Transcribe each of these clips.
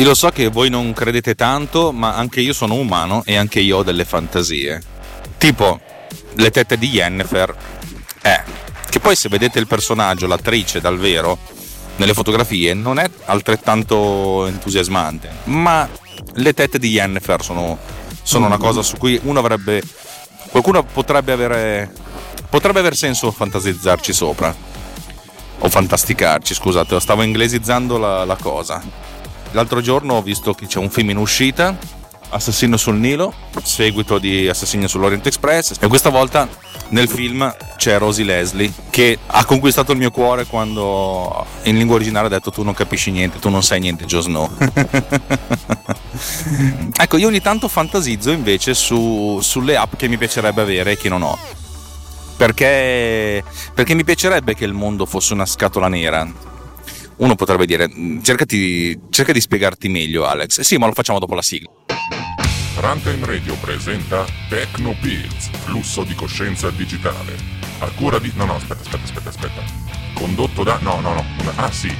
Io lo so che voi non credete tanto, ma anche io sono umano e anche io ho delle fantasie. Tipo le tette di Yennefer. Eh, che poi se vedete il personaggio, l'attrice dal vero, nelle fotografie non è altrettanto entusiasmante, ma le tette di Yennefer sono, sono una cosa su cui uno avrebbe qualcuno potrebbe avere potrebbe aver senso fantasizzarci sopra o fantasticarci, scusate, stavo inglesizzando la, la cosa. L'altro giorno ho visto che c'è un film in uscita Assassino sul Nilo, seguito di Assassino sull'Orient Express e questa volta nel film c'è Rosie Leslie che ha conquistato il mio cuore quando in lingua originale ha detto tu non capisci niente, tu non sai niente Joe Snow. ecco, io ogni tanto fantasizzo invece su, sulle app che mi piacerebbe avere e che non ho. Perché, perché mi piacerebbe che il mondo fosse una scatola nera uno potrebbe dire cercati, cerca di spiegarti meglio Alex sì ma lo facciamo dopo la sigla Runtime Radio presenta Techno Pills, flusso di coscienza digitale. A cura di... No, no, aspetta, aspetta, aspetta, aspetta. Condotto da... No, no, no. Ah sì,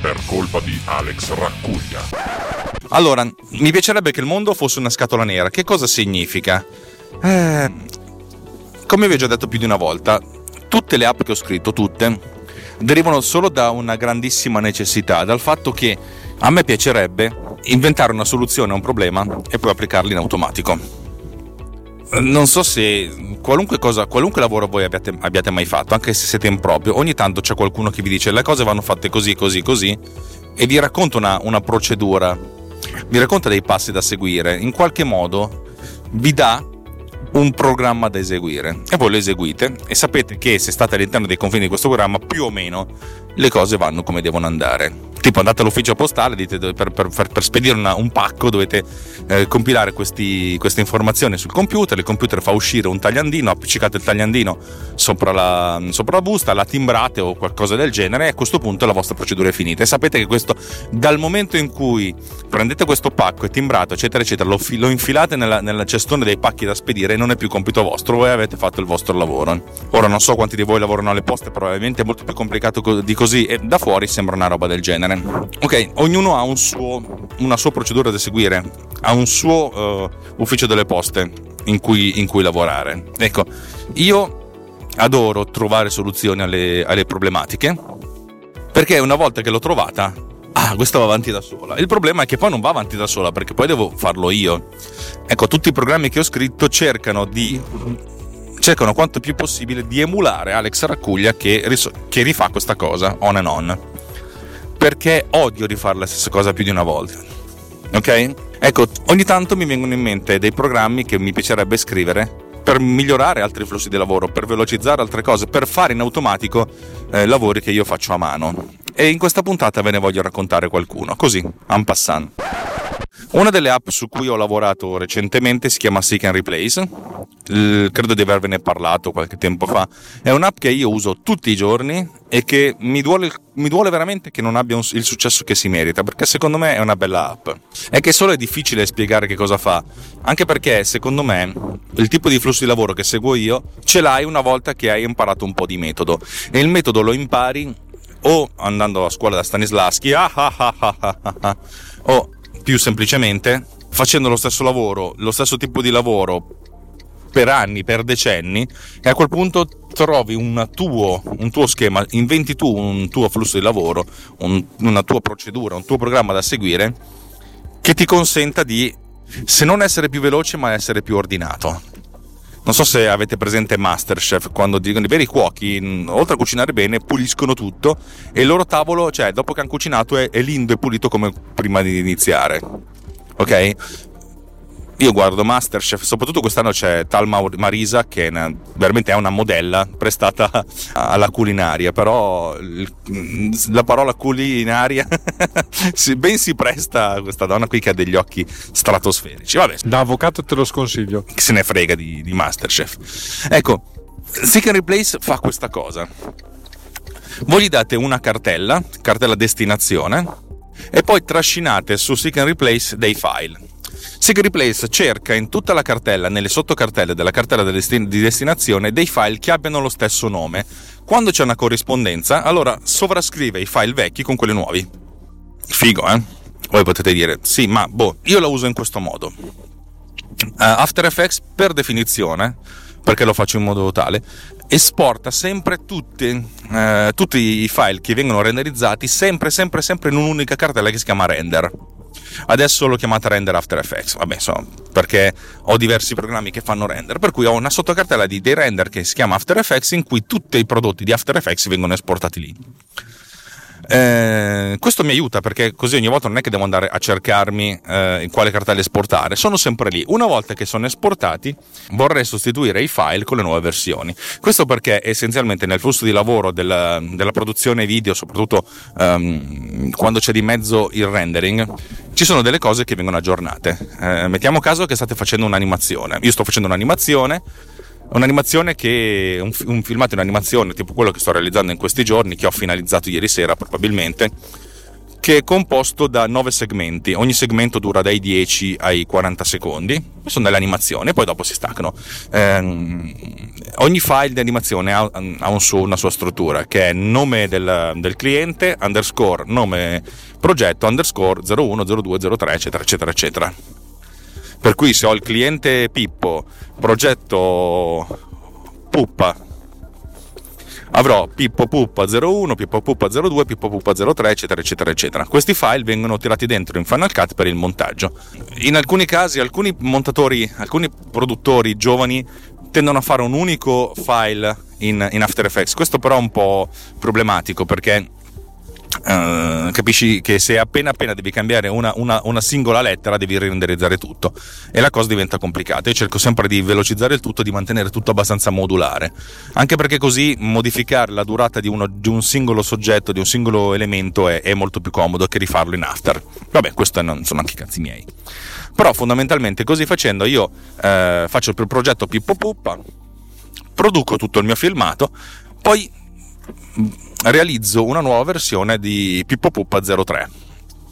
per colpa di Alex Raccuglia. Allora, mi piacerebbe che il mondo fosse una scatola nera. Che cosa significa? Eh, come vi ho già detto più di una volta, tutte le app che ho scritto, tutte, derivano solo da una grandissima necessità, dal fatto che a me piacerebbe inventare una soluzione a un problema e poi applicarla in automatico. Non so se qualunque cosa, qualunque lavoro voi abbiate, abbiate mai fatto, anche se siete in proprio, ogni tanto c'è qualcuno che vi dice le cose vanno fatte così, così, così e vi racconta una, una procedura, vi racconta dei passi da seguire, in qualche modo vi dà un programma da eseguire. E voi lo eseguite e sapete che se state all'interno dei confini di questo programma più o meno le cose vanno come devono andare tipo andate all'ufficio postale dite, per, per, per, spedire una, un pacco dovete eh, compilare questi, queste informazioni sul computer il computer fa uscire un tagliandino appiccicate il tagliandino sopra la, sopra la busta la timbrate o qualcosa del genere e a questo punto la vostra procedura è finita. E sapete che questo dal momento in cui prendete questo pacco e timbrato eccetera eccetera lo, lo infilate nella, nella cestone dei pacchi da spedire non è più compito vostro voi avete fatto il vostro lavoro. Ora non so quanti di voi lavorano alle poste probabilmente è molto più complicato di così e da fuori sembra una roba del genere bene. Ok, ognuno ha un suo, una sua procedura da seguire, ha un suo uh, ufficio delle poste in cui, in cui, lavorare. Ecco, io adoro trovare soluzioni alle, alle problematiche perché una volta che l'ho trovata, ah, questa va avanti da sola. Il problema è che poi non va avanti da sola perché poi devo farlo io. Ecco, tutti i programmi che ho scritto cercano di cercano quanto più possibile di emulare Alex Raccuglia che, che rifà questa cosa on and on perché odio rifare la stessa cosa più di una volta. Ok? Ecco, ogni tanto mi vengono in mente dei programmi che mi piacerebbe scrivere per migliorare altri flussi di lavoro, per velocizzare altre cose, per fare in automatico eh, lavori che io faccio a mano. E in questa puntata ve ne voglio raccontare qualcuno, così, en passant. Una delle app su cui ho lavorato recentemente si chiama Seek and Replace, credo di avervene parlato qualche tempo fa. È un'app che io uso tutti i giorni e che mi duole, mi duole veramente che non abbia un, il successo che si merita, perché secondo me è una bella app. È che solo è difficile spiegare che cosa fa, anche perché secondo me il tipo di flusso di lavoro che seguo io ce l'hai una volta che hai imparato un po' di metodo e il metodo lo impari o andando a scuola da Stanislaschi ah ah ah ah, ah, ah o più semplicemente facendo lo stesso lavoro, lo stesso tipo di lavoro per anni, per decenni, e a quel punto trovi tuo, un tuo schema, inventi tu un tuo flusso di lavoro, un, una tua procedura, un tuo programma da seguire che ti consenta di, se non essere più veloce, ma essere più ordinato. Non so se avete presente Masterchef, quando dicono i veri cuochi, oltre a cucinare bene, puliscono tutto e il loro tavolo, cioè dopo che hanno cucinato, è, è lindo e pulito come prima di iniziare. Ok? Io guardo Masterchef, soprattutto quest'anno c'è Tal Marisa che è una, veramente è una modella prestata alla culinaria, però la parola culinaria ben si presta a questa donna qui che ha degli occhi stratosferici. Vabbè. Da avvocato te lo sconsiglio. Che se ne frega di, di Masterchef. Ecco, Seek and Replace fa questa cosa. Voi gli date una cartella, cartella destinazione, e poi trascinate su Seek and Replace dei file Sig Replace cerca in tutta la cartella, nelle sottocartelle della cartella di destinazione, dei file che abbiano lo stesso nome. Quando c'è una corrispondenza, allora sovrascrive i file vecchi con quelli nuovi. Figo, eh? Voi potete dire, sì, ma boh, io la uso in questo modo. Uh, After Effects, per definizione, perché lo faccio in modo tale, esporta sempre tutti, eh, tutti, i file che vengono renderizzati sempre, sempre, sempre in un'unica cartella che si chiama render. Adesso l'ho chiamata render After Effects, vabbè, insomma, perché ho diversi programmi che fanno render, per cui ho una sottocartella di dei render che si chiama After Effects in cui tutti i prodotti di After Effects vengono esportati lì. Eh, questo mi aiuta perché così ogni volta non è che devo andare a cercarmi eh, quale cartella esportare, sono sempre lì. Una volta che sono esportati vorrei sostituire i file con le nuove versioni. Questo perché essenzialmente nel flusso di lavoro della, della produzione video, soprattutto um, quando c'è di mezzo il rendering, ci sono delle cose che vengono aggiornate. Eh, mettiamo caso che state facendo un'animazione. Io sto facendo un'animazione un'animazione che un, un filmato in animazione tipo quello che sto realizzando in questi giorni che ho finalizzato ieri sera probabilmente che è composto da 9 segmenti, ogni segmento dura dai 10 ai 40 secondi, sono delle animazioni, poi dopo si staccano. Eh, ogni file di animazione ha, ha un suo, una sua struttura, che è nome del, del, cliente, underscore, nome progetto, underscore 01, 02, 03, eccetera, eccetera, eccetera. Per cui se ho il cliente Pippo, progetto Puppa, avrò Pippo Puppa 01, Pippo Puppa 02, Pippo Puppa 03, eccetera, eccetera, eccetera. Questi file vengono tirati dentro in Final Cut per il montaggio. In alcuni casi, alcuni montatori, alcuni produttori giovani tendono a fare un unico file in, in After Effects. Questo però è un po' problematico perché Uh, capisci che se appena appena devi cambiare una, una, una, singola lettera devi renderizzare tutto e la cosa diventa complicata. Io cerco sempre di velocizzare il tutto, di mantenere tutto abbastanza modulare, anche perché così modificare la durata di, uno, di un singolo soggetto, di un singolo elemento è, è, molto più comodo che rifarlo in After. Vabbè, questo non sono anche i cazzi miei. Però fondamentalmente così facendo io uh, faccio il progetto Pippo Puppa, produco tutto il mio filmato, poi realizzo una nuova versione di Pippo Puppa 03.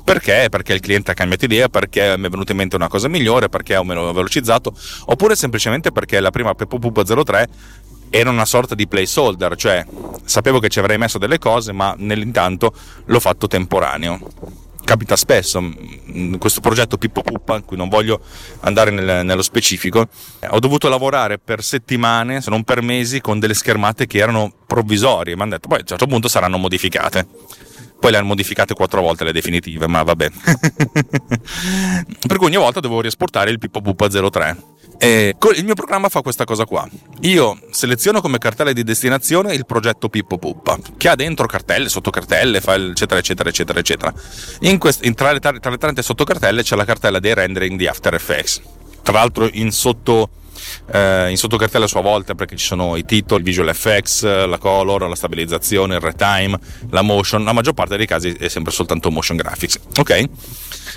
Perché? Perché il cliente ha cambiato idea, perché mi è venuta in mente una cosa migliore, perché ho meno velocizzato, oppure semplicemente perché la prima Pippo Puppa 03 era una sorta di placeholder, cioè sapevo che ci avrei messo delle cose, ma nell'intanto l'ho fatto temporaneo capita spesso, questo progetto Pippo Puppa, in cui non voglio andare nel, nello specifico, ho dovuto lavorare per settimane, se non per mesi, con delle schermate che erano provvisorie, mi hanno detto poi a un certo punto saranno modificate. Poi le hanno modificate quattro volte le definitive, ma vabbè. per cui ogni volta dovevo riesportare il Pippo Puppa 03 e il mio programma fa questa cosa qua. Io seleziono come cartella di destinazione il progetto Pippo Puppa, che ha dentro cartelle, sottocartelle, file, eccetera, eccetera, eccetera, eccetera. In quest, in tra, le, tra le tante sottocartelle c'è la cartella dei rendering di After Effects. Tra l'altro in sotto eh, in sottocartella a sua volta perché ci sono i titoli, visual effects, la color, la stabilizzazione, il retime, la motion, la maggior parte dei casi è sempre soltanto motion graphics, ok?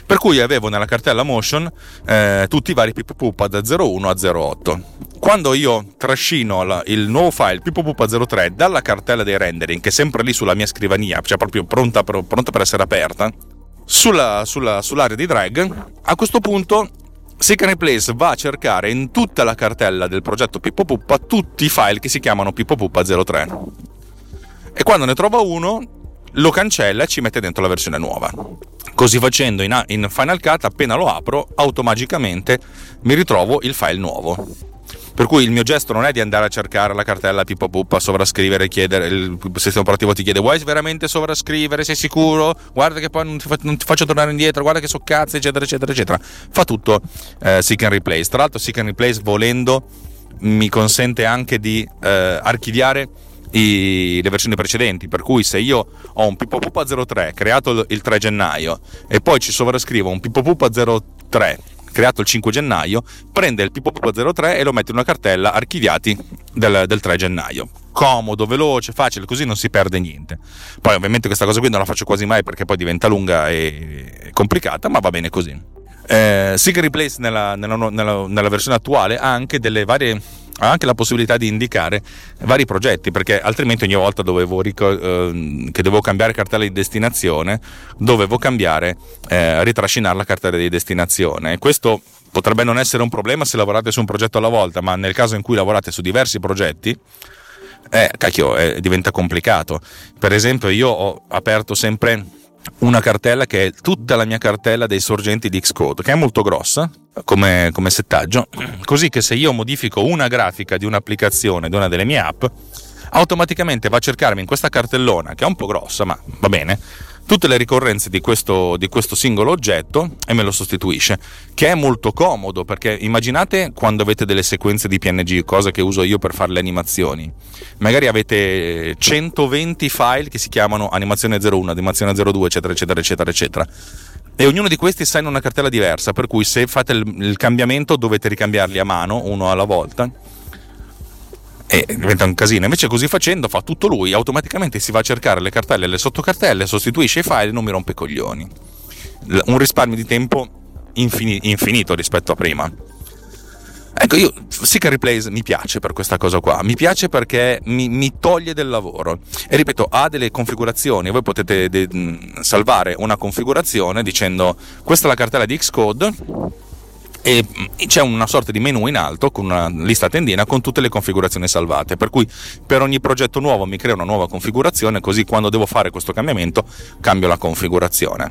Per cui avevo nella cartella motion eh, tutti i vari pipopupa da 01 a 08. Quando io trascino la, il nuovo file pipopupa 03 dalla cartella dei rendering, che è sempre lì sulla mia scrivania, cioè proprio pronta per, pronta per essere aperta, sulla, sulla, sull'area di drag, a questo punto Seek and Replace va a cercare in tutta la cartella del progetto Pippo Puppa tutti i file che si chiamano Pippo Puppa 03. E quando ne trova uno, lo cancella e ci mette dentro la versione nuova. Così facendo in Final Cut, appena lo apro, automaticamente mi ritrovo il file nuovo. Per cui il mio gesto non è di andare a cercare la cartella Pippo Puppa, sovrascrivere, chiedere, il sistema operativo ti chiede vuoi veramente sovrascrivere, sei sicuro? Guarda che poi non ti, fa, non ti faccio tornare indietro, guarda che so cazzo, eccetera, eccetera, eccetera. Fa tutto eh, Seek and Replace. Tra l'altro Seek and Replace volendo mi consente anche di eh, archiviare i, le versioni precedenti. Per cui se io ho un Pippo Puppa 03 creato il 3 gennaio e poi ci sovrascrivo un Pippo Puppa 03 creato il 5 gennaio, prende il Pippo 03 e lo mette in una cartella archiviati del, del 3 gennaio comodo, veloce, facile, così non si perde niente. Poi ovviamente questa cosa qui non la faccio quasi mai perché poi diventa lunga e complicata, ma va bene così. Eh, Seek Replace nella, nella, nella, nella, versione attuale ha anche delle varie ha anche la possibilità di indicare vari progetti perché altrimenti ogni volta dovevo, eh, che dovevo cambiare cartella di destinazione dovevo cambiare eh, ritrascinare la cartella di destinazione. Questo potrebbe non essere un problema se lavorate su un progetto alla volta ma nel caso in cui lavorate su diversi progetti eh, cacchio, eh, diventa complicato. Per esempio io ho aperto sempre una cartella che è tutta la mia cartella dei sorgenti di Xcode, che è molto grossa come, come settaggio, così che se io modifico una grafica di un'applicazione, di una delle mie app, automaticamente va a cercarmi in questa cartellona, che è un po' grossa, ma va bene, tutte le ricorrenze di questo, di questo, singolo oggetto e me lo sostituisce, che è molto comodo perché immaginate quando avete delle sequenze di PNG, cosa che uso io per fare le animazioni, magari avete 120 file che si chiamano animazione 01, animazione 02, eccetera, eccetera, eccetera, eccetera. E ognuno di questi sta in una cartella diversa, per cui se fate il, il cambiamento dovete ricambiarli a mano, uno alla volta e diventa un casino. Invece così facendo fa tutto lui, automaticamente si va a cercare le cartelle e le sottocartelle, sostituisce i file e non mi rompe i coglioni. Un risparmio di tempo infini- infinito rispetto a prima. Ecco, io Seeker Replays mi piace per questa cosa qua, mi piace perché mi, mi toglie del lavoro e ripeto, ha delle configurazioni, voi potete de- salvare una configurazione dicendo questa è la cartella di Xcode e c'è una sorta di menu in alto con una lista tendina con tutte le configurazioni salvate. Per cui per ogni progetto nuovo mi crea una nuova configurazione così quando devo fare questo cambiamento cambio la configurazione.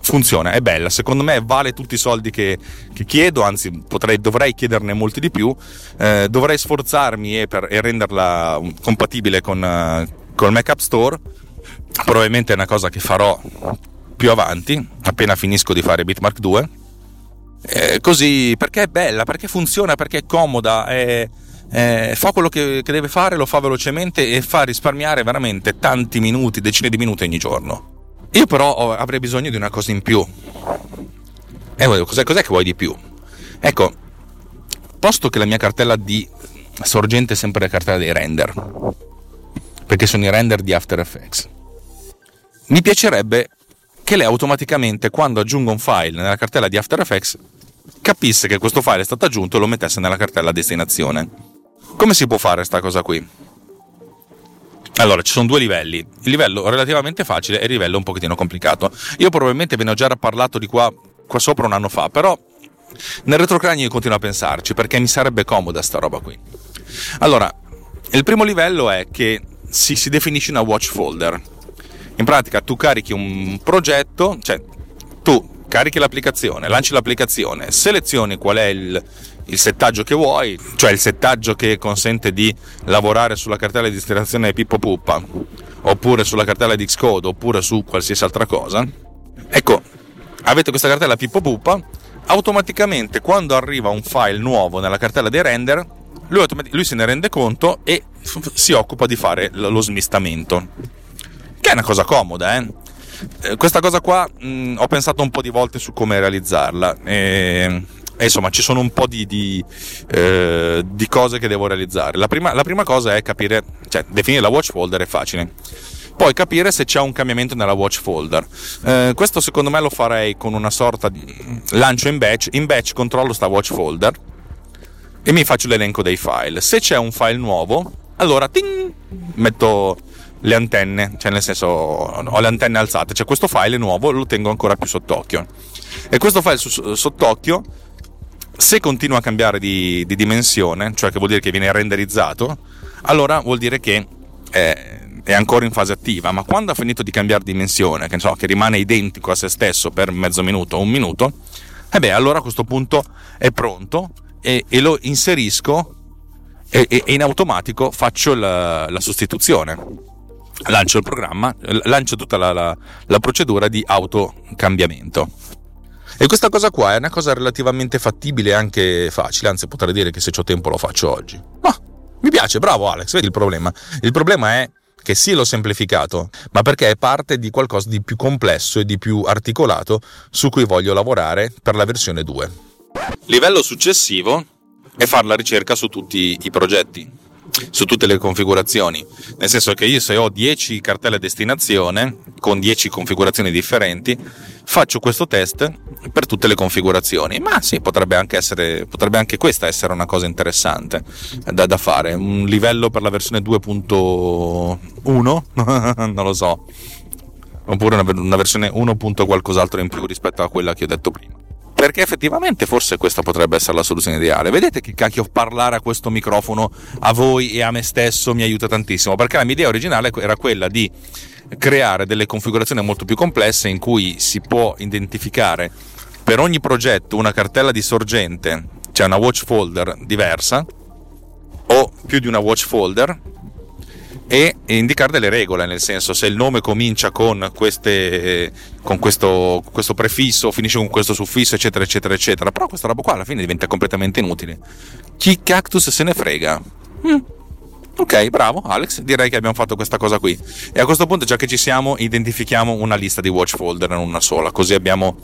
Funziona, è bella. Secondo me vale tutti i soldi che, che chiedo anzi potrei, dovrei chiederne molti di più. Eh, dovrei sforzarmi e, per, e renderla compatibile con, uh, con Mac App Store. Probabilmente è una cosa che farò più avanti. Appena finisco di fare Bitmark 2 eh, così perché è bella, perché funziona, perché è comoda, è, è, fa quello che, che, deve fare, lo fa velocemente e fa risparmiare veramente tanti minuti, decine di minuti ogni giorno. Io però avrei bisogno di una cosa in più. E eh, cos'è, cos'è che vuoi di più? Ecco, posto che la mia cartella di sorgente è sempre la cartella dei render, perché sono i render di After Effects, mi piacerebbe che lei automaticamente quando aggiungo un file nella cartella di After Effects capisse che questo file è stato aggiunto e lo mettesse nella cartella destinazione. Come si può fare questa cosa qui? Allora, ci sono due livelli, il livello relativamente facile e il livello un pochettino complicato. Io probabilmente ve ne ho già parlato di qua, qua sopra un anno fa, però nel retrocranio io continuo a pensarci perché mi sarebbe comoda sta roba qui. Allora, il primo livello è che si, si definisce una watch folder in pratica tu carichi un progetto, cioè tu carichi l'applicazione, lanci l'applicazione, selezioni qual è il, il settaggio che vuoi, cioè il settaggio che consente di lavorare sulla cartella di destinazione Pippo Puppa, oppure sulla cartella di Xcode, oppure su qualsiasi altra cosa. Ecco, avete questa cartella Pippo Puppa, automaticamente quando arriva un file nuovo nella cartella dei render, lui, lui se ne rende conto e si occupa di fare lo smistamento è una cosa comoda, eh? eh questa cosa qua mh, ho pensato un po' di volte su come realizzarla e, e insomma ci sono un po' di, di, eh, di cose che devo realizzare. La prima, la prima, cosa è capire, cioè definire la watch folder è facile. Poi capire se c'è un cambiamento nella watch folder. Eh, questo secondo me lo farei con una sorta di lancio in batch. In batch controllo sta watch folder e mi faccio l'elenco dei file. Se c'è un file nuovo, allora ting, metto le antenne, cioè nel senso ho le antenne alzate, cioè questo file nuovo, lo tengo ancora più sott'occhio. E questo file sott'occhio, se continua a cambiare di, di, dimensione, cioè che vuol dire che viene renderizzato, allora vuol dire che è, è, ancora in fase attiva, ma quando ha finito di cambiare dimensione, che, so, che rimane identico a se stesso per mezzo minuto o un minuto, e beh, allora a questo punto è pronto e, e lo inserisco e, e, in automatico faccio la, la sostituzione lancio il programma, lancio tutta la, la, la procedura di autocambiamento. E questa cosa qua è una cosa relativamente fattibile e anche facile, anzi potrei dire che se ho tempo lo faccio oggi. Ma mi piace, bravo Alex, vedi il problema. Il problema è che sì l'ho semplificato, ma perché è parte di qualcosa di più complesso e di più articolato su cui voglio lavorare per la versione 2. Livello successivo è fare la ricerca su tutti i progetti su tutte le configurazioni. Nel senso che io se ho 10 cartelle destinazione con 10 configurazioni differenti, faccio questo test per tutte le configurazioni. Ma sì, potrebbe anche, essere, potrebbe anche questa essere una cosa interessante da, da fare. Un livello per la versione 2.1? non lo so. Oppure una, una versione 1. qualcos'altro in più rispetto a quella che ho detto prima. Perché effettivamente forse questa potrebbe essere la soluzione ideale. Vedete che cacchio parlare a questo microfono a voi e a me stesso mi aiuta tantissimo, perché la mia idea originale era quella di creare delle configurazioni molto più complesse in cui si può identificare per ogni progetto una cartella di sorgente, cioè una watch folder diversa o più di una watch folder e indicare delle regole, nel senso se il nome comincia con, queste, con questo, questo, prefisso, finisce con questo suffisso, eccetera, eccetera, eccetera. Però questa roba qua alla fine diventa completamente inutile. Chi cactus se ne frega? Mm. Ok, bravo Alex, direi che abbiamo fatto questa cosa qui. E a questo punto, già che ci siamo, identifichiamo una lista di watch folder, non una sola, così abbiamo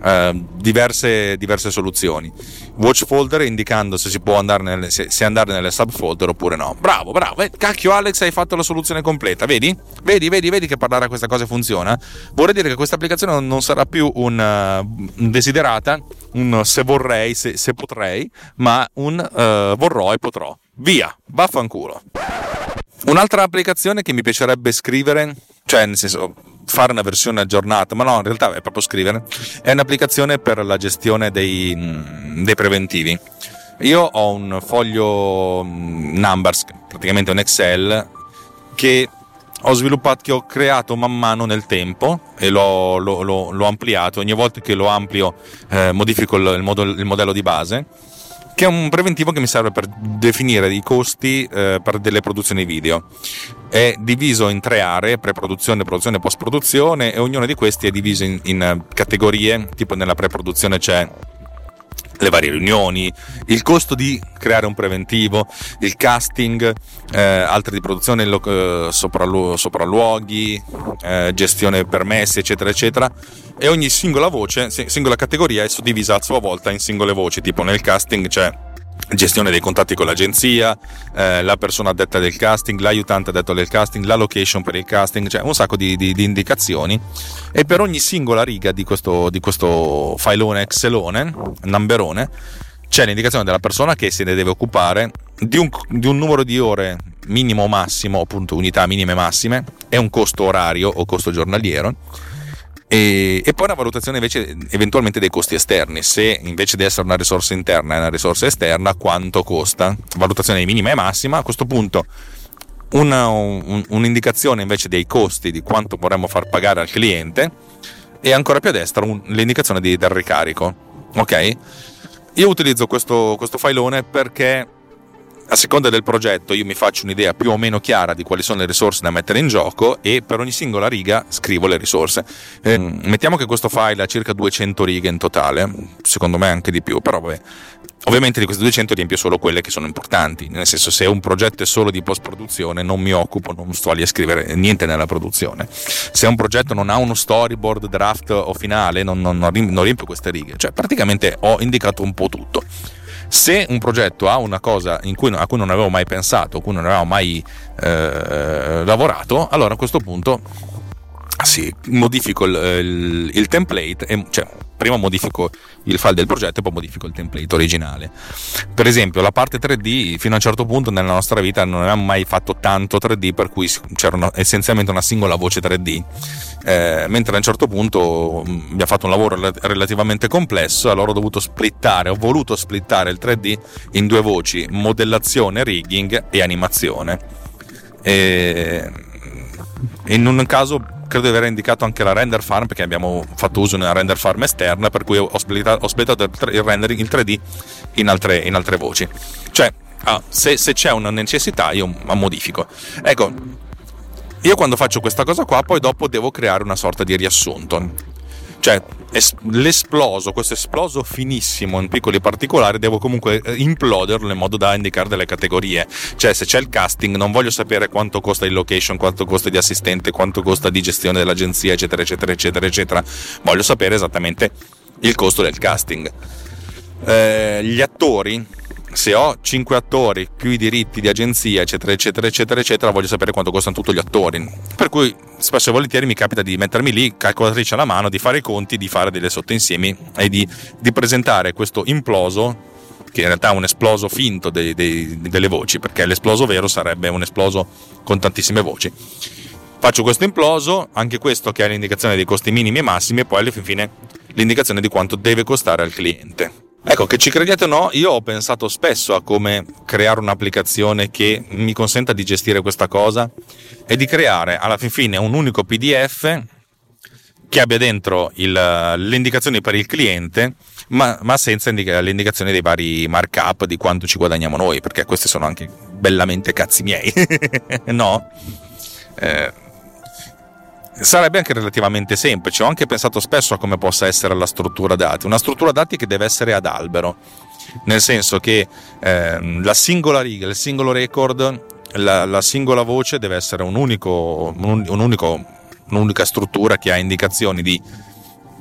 Uh, diverse, diverse, soluzioni. Watch folder indicando se si può andare nelle, se, se andare nelle subfolder oppure no. Bravo, bravo. Eh, cacchio Alex, hai fatto la soluzione completa. Vedi? Vedi, vedi, vedi che parlare a questa cosa funziona. Vorrei dire che questa applicazione non sarà più un, uh, un desiderata, un se vorrei, se, se potrei, ma un uh, vorrò e potrò. Via, vaffanculo. Un'altra applicazione che mi piacerebbe scrivere, cioè nel senso fare una versione aggiornata, ma no, in realtà è proprio scrivere, è un'applicazione per la gestione dei, mm, dei preventivi. Io ho un foglio mm, Numbers, praticamente un Excel, che ho sviluppato, che ho creato man mano nel tempo e l'ho, l'ho, l'ho, ampliato. Ogni volta che lo amplio eh, modifico il, il modello di base che è un preventivo che mi serve per definire i costi eh, per delle produzioni video. È diviso in tre aree, pre-produzione, produzione e post-produzione, e ognuno di questi è diviso in, in categorie, tipo nella pre-produzione c'è le varie riunioni, il costo di creare un preventivo, il casting, eh, altre di produzione, lo, eh, soprallu- sopralluoghi, eh, gestione permessi, eccetera, eccetera. E ogni singola voce, singola categoria è suddivisa a sua volta in singole voci, tipo nel casting c'è gestione dei contatti con l'agenzia, eh, la persona addetta del casting, l'aiutante addetto del casting, la location per il casting, cioè un sacco di, di, di indicazioni. E per ogni singola riga di questo, di questo filone Excelone, numberone, c'è l'indicazione della persona che se ne deve occupare di un, di un numero di ore minimo o massimo, appunto unità minime e massime, e un costo orario o costo giornaliero e, e, poi una valutazione invece eventualmente dei costi esterni, se invece di essere una risorsa interna è una risorsa esterna, quanto costa, valutazione minima e massima, a questo punto una, un, un'indicazione invece dei costi di quanto vorremmo far pagare al cliente e ancora più a destra un, l'indicazione di, del ricarico. Ok? Io utilizzo questo, questo filone perché a seconda del progetto io mi faccio un'idea più o meno chiara di quali sono le risorse da mettere in gioco e per ogni singola riga scrivo le risorse. Eh, mettiamo che questo file ha circa 200 righe in totale, secondo me anche di più, però vabbè. Ovviamente di queste 200 riempio solo quelle che sono importanti, nel senso se un progetto è solo di post produzione non mi occupo, non sto lì a scrivere niente nella produzione. Se un progetto non ha uno storyboard, draft o finale non, non, non riempio queste righe, cioè praticamente ho indicato un po' tutto. Se un progetto ha una cosa cui, a cui non avevo mai pensato, a cui non avevo mai eh, lavorato, allora a questo punto sì, modifico il, il, il template, e, cioè prima modifico il file del progetto e poi modifico il template originale. Per esempio, la parte 3D, fino a un certo punto nella nostra vita non avevamo mai fatto tanto 3D, per cui c'era una, essenzialmente una singola voce 3D. Eh, mentre a un certo punto abbiamo fatto un lavoro relativamente complesso, allora ho dovuto splittare, ho voluto splittare il 3D in due voci, modellazione, rigging e animazione. E in un caso credo di aver indicato anche la render farm perché abbiamo fatto uso di una render farm esterna per cui ho splittato il rendering il 3D in altre, in altre voci. Cioè ah, se, se, c'è una necessità io modifico. Ecco io quando faccio questa cosa qua poi dopo devo creare una sorta di riassunto cioè es- l'esploso, questo esploso finissimo in piccoli particolari, devo comunque eh, imploderlo in modo da indicare delle categorie. Cioè, se c'è il casting, non voglio sapere quanto costa il location, quanto costa di assistente, quanto costa di gestione dell'agenzia, eccetera, eccetera, eccetera, eccetera. Voglio sapere esattamente il costo del casting. Eh, gli attori se ho 5 attori più i diritti di agenzia, eccetera, eccetera, eccetera, eccetera, voglio sapere quanto costano tutti gli attori. Per cui spesso e volentieri mi capita di mettermi lì, calcolatrice alla mano, di fare i conti, di fare delle sottoinsiemi e di, di presentare questo imploso che in realtà è un esploso finto dei, dei, delle voci, perché l'esploso vero sarebbe un esploso con tantissime voci. Faccio questo imploso, anche questo che è l'indicazione dei costi minimi e massimi, e poi alla fine l'indicazione di quanto deve costare al cliente. Ecco, che ci crediate o no, io ho pensato spesso a come creare un'applicazione che mi consenta di gestire questa cosa e di creare alla fin fine un unico PDF che abbia dentro il, le indicazioni per il cliente, ma, ma senza indica, le indicazioni dei vari markup di quanto ci guadagniamo noi, perché questi sono anche bellamente cazzi miei, no? Eh, sarebbe anche relativamente semplice. Ho anche pensato spesso a come possa essere la struttura dati. Una struttura dati che deve essere ad albero, nel senso che eh, la singola riga, il singolo record, la, la singola voce deve essere un unico, un, un unico, un'unica struttura che ha indicazioni di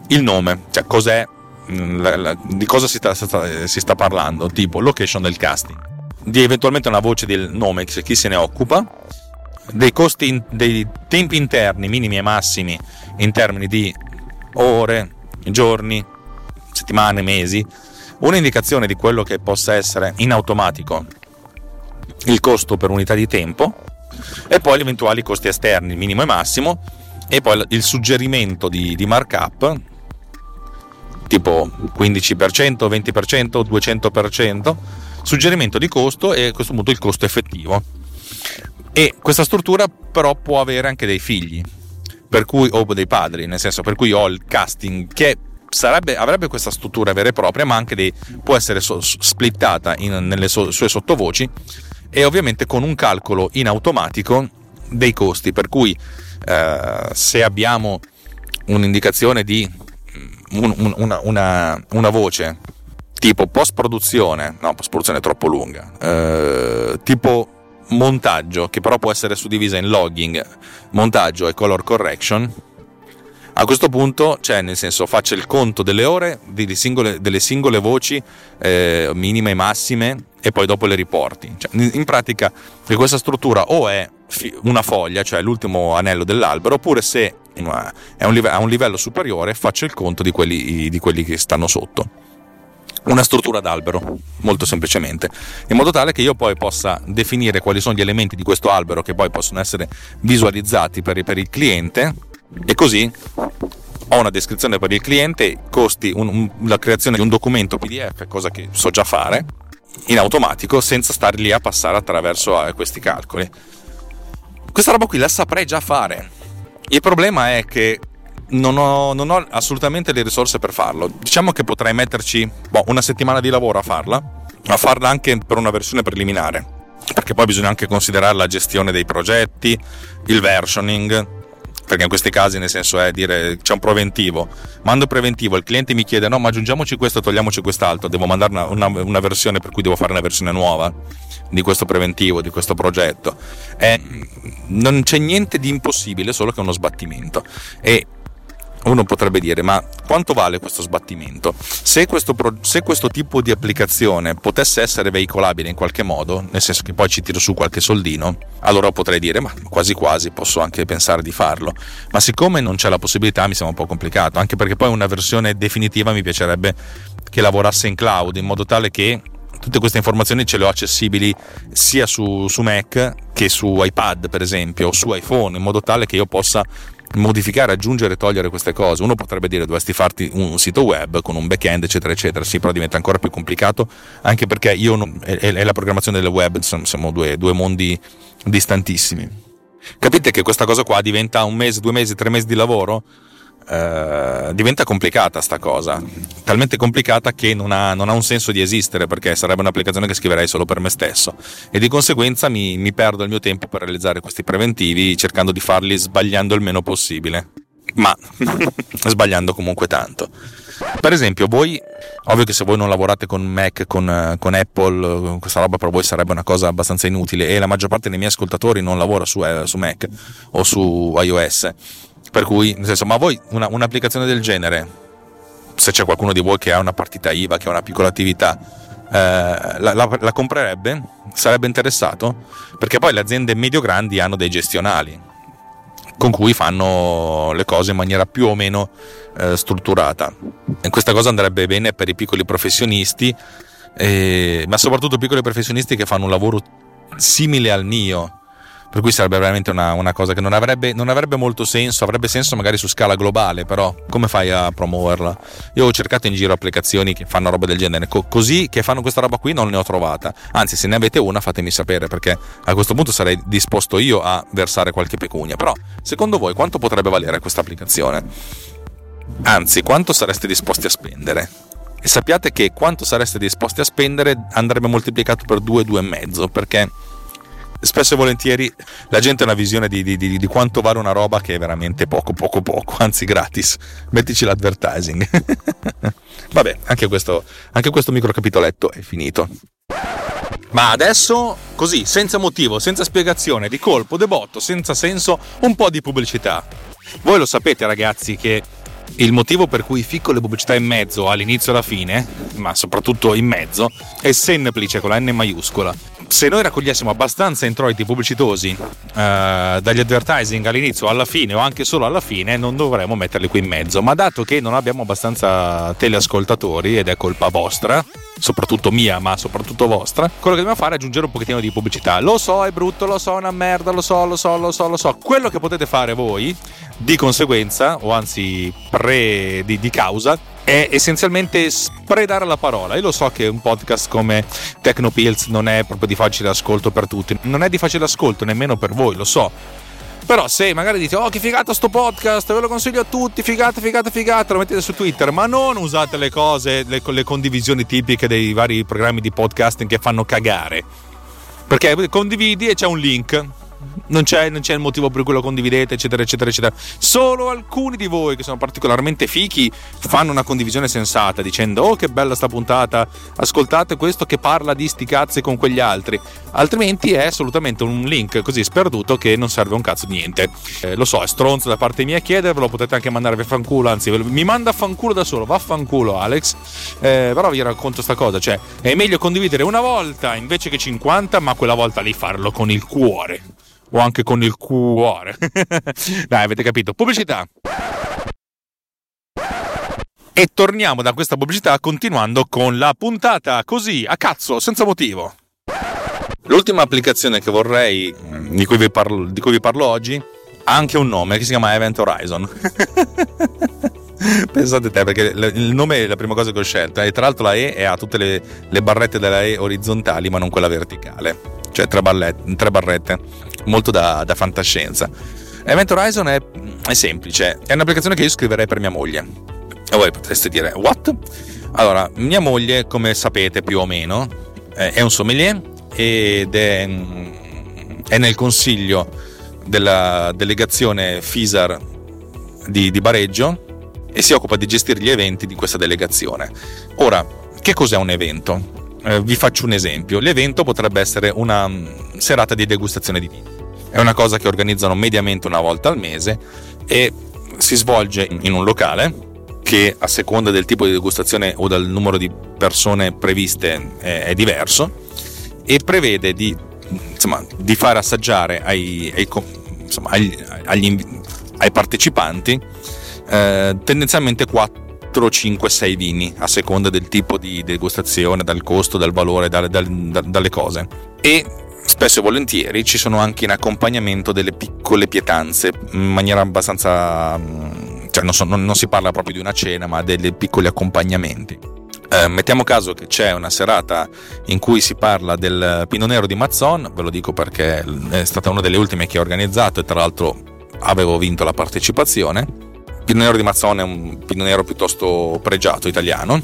il nome, cioè cos'è, mm, la, la, di cosa si sta, si sta parlando, tipo location del casting, di eventualmente una voce del nome, chi se ne occupa dei costi, dei tempi interni minimi e massimi in termini di ore, giorni, settimane, mesi, un'indicazione di quello che possa essere in automatico il costo per unità di tempo e poi gli eventuali costi esterni, minimo e massimo, e poi il suggerimento di, di markup tipo 15%, 20%, 200%, suggerimento di costo e a questo punto il costo effettivo. E questa struttura però può avere anche dei figli, per cui, o dei padri, nel senso per cui ho il casting che sarebbe, avrebbe questa struttura vera e propria, ma anche dei, può essere so, splittata in, nelle so, sue sottovoci e ovviamente con un calcolo in automatico dei costi, per cui eh, se abbiamo un'indicazione di un, un, una, una, una, voce tipo post produzione, no, post produzione è troppo lunga, eh, tipo montaggio, che però può essere suddivisa in logging, montaggio e color correction, a questo punto, cioè nel senso, faccia il conto delle ore delle singole, delle singole voci eh, minime e massime e poi dopo le riporti. Cioè, in pratica questa struttura o è una foglia, cioè l'ultimo anello dell'albero, oppure se è un livello, a un livello superiore faccio il conto di quelli, di quelli che stanno sotto una struttura d'albero, molto semplicemente, in modo tale che io poi possa definire quali sono gli elementi di questo albero che poi possono essere visualizzati per, per il cliente e così ho una descrizione per il cliente, costi un, un, la creazione di un documento PDF, cosa che so già fare, in automatico senza stare lì a passare attraverso eh, questi calcoli. Questa roba qui la saprei già fare. Il problema è che non ho, non ho, assolutamente le risorse per farlo. Diciamo che potrei metterci boh, una settimana di lavoro a farla, a farla anche per una versione preliminare, perché poi bisogna anche considerare la gestione dei progetti, il versioning, perché in questi casi nel senso è dire c'è un preventivo, mando preventivo, il cliente mi chiede no ma aggiungiamoci questo, togliamoci quest'altro, devo mandare una, una, una versione per cui devo fare una versione nuova di questo preventivo, di questo progetto. Eh, non c'è niente di impossibile, solo che uno sbattimento. E uno potrebbe dire ma quanto vale questo sbattimento? Se questo, pro- se questo, tipo di applicazione potesse essere veicolabile in qualche modo, nel senso che poi ci tiro su qualche soldino, allora potrei dire ma quasi quasi posso anche pensare di farlo. Ma siccome non c'è la possibilità mi sembra un po' complicato, anche perché poi una versione definitiva mi piacerebbe che lavorasse in cloud in modo tale che tutte queste informazioni ce le ho accessibili sia su, su Mac che su iPad per esempio o su iPhone in modo tale che io possa modificare, aggiungere togliere queste cose. Uno potrebbe dire dovresti farti un sito web con un back-end, eccetera, eccetera. Sì, però diventa ancora più complicato, anche perché io non, e, e la programmazione del web siamo due, due mondi distantissimi. Capite che questa cosa qua diventa un mese, due mesi, tre mesi di lavoro? Uh, diventa complicata sta cosa, talmente complicata che non ha, non ha, un senso di esistere perché sarebbe un'applicazione che scriverei solo per me stesso. E di conseguenza mi, mi perdo il mio tempo per realizzare questi preventivi cercando di farli sbagliando il meno possibile, ma sbagliando comunque tanto. Per esempio, voi, ovvio che se voi non lavorate con Mac, con, con, Apple, questa roba per voi sarebbe una cosa abbastanza inutile e la maggior parte dei miei ascoltatori non lavora su, eh, su Mac o su iOS per cui, nel senso, ma voi una, un'applicazione del genere, se c'è qualcuno di voi che ha una partita IVA, che ha una piccola attività, eh, la, la, la, comprerebbe? Sarebbe interessato? Perché poi le aziende medio-grandi hanno dei gestionali con cui fanno le cose in maniera più o meno eh, strutturata. E questa cosa andrebbe bene per i piccoli professionisti, eh, ma soprattutto piccoli professionisti che fanno un lavoro simile al mio, per cui sarebbe veramente una, una cosa che non avrebbe, non avrebbe, molto senso, avrebbe senso magari su scala globale, però come fai a promuoverla? Io ho cercato in giro applicazioni che fanno roba del genere, Co- così che fanno questa roba qui non ne ho trovata, anzi se ne avete una fatemi sapere perché a questo punto sarei disposto io a versare qualche pecunia, però secondo voi quanto potrebbe valere questa applicazione? Anzi, quanto sareste disposti a spendere? E sappiate che quanto sareste disposti a spendere andrebbe moltiplicato per 2, 2,5 perché spesso e volentieri la gente ha una visione di, di, di, di, quanto vale una roba che è veramente poco, poco, poco, anzi gratis. Mettici l'advertising. Vabbè, anche questo, anche questo micro capitoletto è finito. Ma adesso, così, senza motivo, senza spiegazione, di colpo, debotto, senza senso, un po' di pubblicità. Voi lo sapete ragazzi che il motivo per cui ficco le pubblicità in mezzo all'inizio e alla fine, ma soprattutto in mezzo, è semplice con la N maiuscola se noi raccogliessimo abbastanza introiti pubblicitosi eh, dagli advertising all'inizio, alla fine o anche solo alla fine, non dovremmo metterli qui in mezzo. Ma dato che non abbiamo abbastanza teleascoltatori ed è colpa vostra, soprattutto mia, ma soprattutto vostra, quello che dobbiamo fare è aggiungere un pochettino di pubblicità. Lo so, è brutto, lo so, è una merda, lo so, lo so, lo so, lo so. Quello che potete fare voi, di conseguenza, o anzi pre di, di causa, è essenzialmente spredare la parola. Io lo so che un podcast come Tecnopills non è proprio di facile ascolto per tutti, non è di facile ascolto nemmeno per voi, lo so. Però se magari dite, oh che figata sto podcast, ve lo consiglio a tutti, figata, figata, figata, lo mettete su Twitter, ma non usate le cose, le, le condivisioni tipiche dei vari programmi di podcasting che fanno cagare. Perché condividi e c'è un link non c'è, non c'è, il motivo per cui lo condividete, eccetera, eccetera, eccetera. Solo alcuni di voi che sono particolarmente fichi fanno una condivisione sensata dicendo: Oh, che bella sta puntata, ascoltate questo che parla di sti cazzi con quegli altri. Altrimenti è assolutamente un link così sperduto che non serve un cazzo di niente. Eh, lo so, è stronzo da parte mia chiedervelo, potete anche mandarvi a fanculo, anzi, mi manda a fanculo da solo, vaffanculo, Alex. Eh, però vi racconto sta cosa: cioè, è meglio condividere una volta invece che 50, ma quella volta lì farlo con il cuore o anche con il cuore. Dai, avete capito. Pubblicità. E torniamo da questa pubblicità continuando con la puntata così, a cazzo, senza motivo. L'ultima applicazione che vorrei, di cui vi parlo, di cui vi parlo oggi, ha anche un nome che si chiama Event Horizon. Pensate te, perché il nome è la prima cosa che ho scelto. E tra l'altro la E ha tutte le, le barrette della E orizzontali, ma non quella verticale. Cioè tre, ballette, tre barrette molto da, da fantascienza. Event Horizon è, è, semplice, è un'applicazione che io scriverei per mia moglie. E voi potreste dire, what? Allora, mia moglie, come sapete più o meno, è un sommelier ed è, è nel consiglio della delegazione FISAR di, di Bareggio e si occupa di gestire gli eventi di questa delegazione. Ora, che cos'è un evento? Eh, vi faccio un esempio. L'evento potrebbe essere una serata di degustazione di vino è una cosa che organizzano mediamente una volta al mese e si svolge in un locale che a seconda del tipo di degustazione o dal numero di persone previste è, diverso e prevede di, insomma, di fare assaggiare ai, ai, insomma, agli, agli, ai partecipanti eh, tendenzialmente 4, 5, 6 vini a seconda del tipo di degustazione, dal costo, dal valore, dalle, dalle, dalle cose. E spesso e volentieri ci sono anche in accompagnamento delle piccole pietanze in maniera abbastanza mm, cioè non, so, non, non si parla proprio di una cena ma dei piccoli accompagnamenti eh, mettiamo caso che c'è una serata in cui si parla del Pino Nero di Mazzon, ve lo dico perché è stata una delle ultime che ho organizzato e tra l'altro avevo vinto la partecipazione. Pino Nero di Mazzon è un Pino Nero piuttosto pregiato italiano,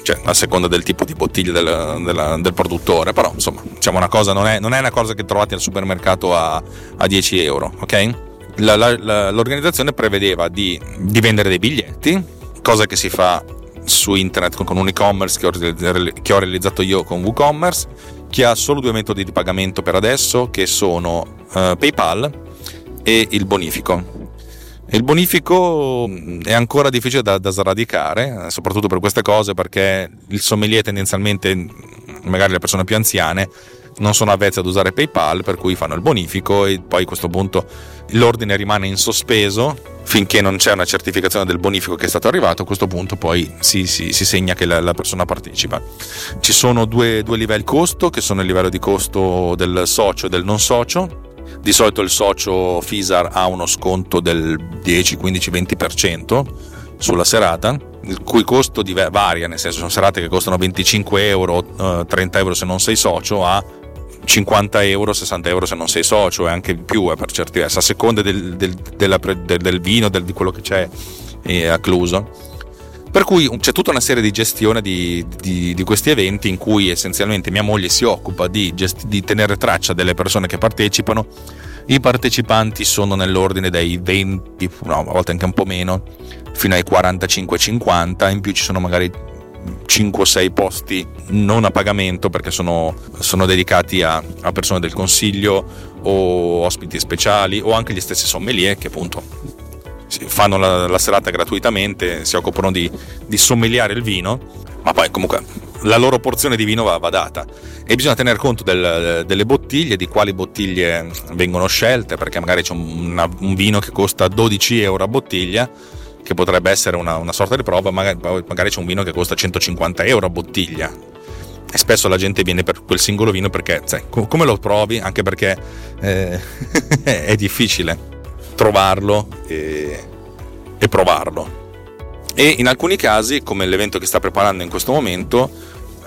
cioè a seconda del tipo di bottiglia del, del, del produttore, però insomma, diciamo una cosa, non è, non è, una cosa che trovate al supermercato a, a 10 euro, ok? La, la, la, l'organizzazione prevedeva di, di, vendere dei biglietti, cosa che si fa su internet con, con un e-commerce che ho, che ho realizzato io con WooCommerce, che ha solo due metodi di pagamento per adesso, che sono uh, PayPal e il bonifico il bonifico mm, è ancora difficile da, da, sradicare, soprattutto per queste cose, perché il sommelier tendenzialmente, mm, magari le persone più anziane, non sono avvezze ad usare PayPal, per cui fanno il bonifico e poi a questo punto l'ordine rimane in sospeso finché non c'è una certificazione del bonifico che è stato arrivato. A questo punto poi si, si, si segna che la, la, persona partecipa. Ci sono due, due livelli costo, che sono il livello di costo del socio e del non socio Di solito il socio Fisar ha uno sconto del 10, 15, 20% sulla serata, il cui costo varia, nel senso sono serate che costano 25 euro, 30 euro se non sei socio, a 50 euro, 60 euro se non sei socio e anche più eh, per certi versi, a seconda del, del, della, del, del vino, di quello che c'è eh, accluso. Per cui c'è tutta una serie di gestione di, di, di, questi eventi in cui essenzialmente mia moglie si occupa di, gesti- di, tenere traccia delle persone che partecipano. I partecipanti sono nell'ordine dai 20, no, a volte anche un po' meno, fino ai 45-50, in più ci sono magari 5 o 6 posti non a pagamento perché sono, sono dedicati a, a, persone del consiglio o ospiti speciali o anche gli stessi sommelier che appunto fanno la, la serata gratuitamente, si occupano di, di sommeliare il vino, ma poi comunque la loro porzione di vino va, va data e bisogna tener conto del, delle bottiglie, di quali bottiglie vengono scelte, perché magari c'è un, un vino che costa 12 euro a bottiglia che potrebbe essere una, una sorta di prova, magari, magari, c'è un vino che costa 150 euro a bottiglia. E spesso la gente viene per quel singolo vino perché, sai, come lo provi? Anche perché eh, è difficile trovarlo e, e provarlo. E in alcuni casi, come l'evento che sta preparando in questo momento,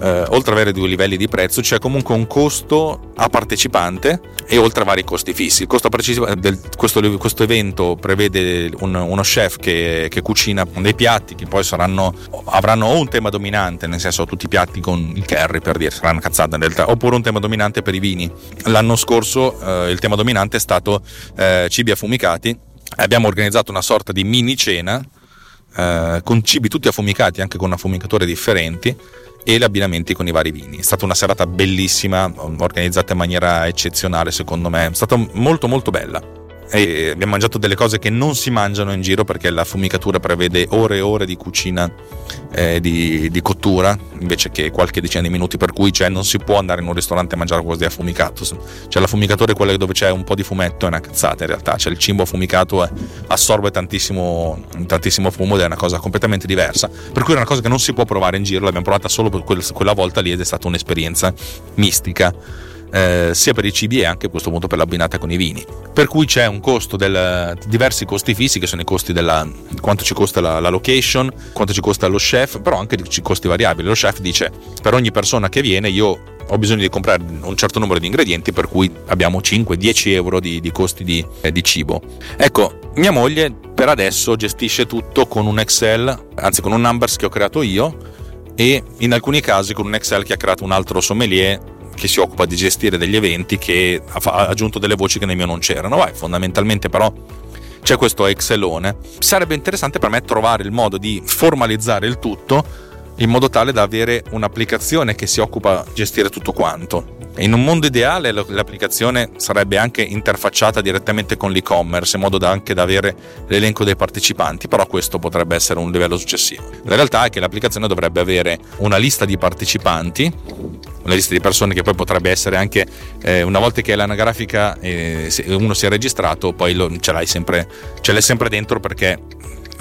eh, oltre ad avere due livelli di prezzo, c'è comunque un costo a partecipante e oltre a vari costi fissi. Il costo del, questo, questo, evento prevede un, uno chef che, che, cucina dei piatti che poi saranno, avranno o un tema dominante, nel senso tutti i piatti con il curry per dire, saranno cazzate in realtà, oppure un tema dominante per i vini. L'anno scorso eh, il tema dominante è stato eh, cibi affumicati. Abbiamo organizzato una sorta di mini cena eh, con cibi tutti affumicati, anche con affumicatori differenti e gli abbinamenti con i vari vini. È stata una serata bellissima, organizzata in maniera eccezionale secondo me, è stata molto molto bella e abbiamo mangiato delle cose che non si mangiano in giro perché la fumicatura prevede ore e ore di cucina eh, di, di, cottura invece che qualche decina di minuti per cui cioè, non si può andare in un ristorante a mangiare qualcosa di affumicato. Cioè la fumicatura è quella dove c'è un po' di fumetto è una cazzata in realtà. Cioè il cibo affumicato assorbe tantissimo, tantissimo fumo ed è una cosa completamente diversa. Per cui è una cosa che non si può provare in giro l'abbiamo provata solo per quel, quella volta lì ed è stata un'esperienza mistica eh, sia per i cibi e anche a questo punto per l'abbinata con i vini. Per cui c'è un costo del diversi costi fissi che sono i costi della quanto ci costa la, la location, quanto ci costa lo chef, però anche i costi variabili. Lo chef dice per ogni persona che viene io ho bisogno di comprare un certo numero di ingredienti per cui abbiamo 5-10 euro di, di costi di, eh, di, cibo. Ecco, mia moglie per adesso gestisce tutto con un Excel, anzi con un numbers che ho creato io e in alcuni casi con un Excel che ha creato un altro sommelier che si occupa di gestire degli eventi che ha aggiunto delle voci che nel mio non c'erano. Vai, fondamentalmente però c'è questo Excelone. Sarebbe interessante per me trovare il modo di formalizzare il tutto in modo tale da avere un'applicazione che si occupa di gestire tutto quanto. In un mondo ideale l'applicazione sarebbe anche interfacciata direttamente con l'e-commerce in modo da anche da avere l'elenco dei partecipanti, però questo potrebbe essere un livello successivo. La realtà è che l'applicazione dovrebbe avere una lista di partecipanti, una lista di persone che poi potrebbe essere anche eh, una volta che l'anagrafica eh, uno si è registrato, poi lo, ce l'hai sempre, ce l'hai sempre dentro perché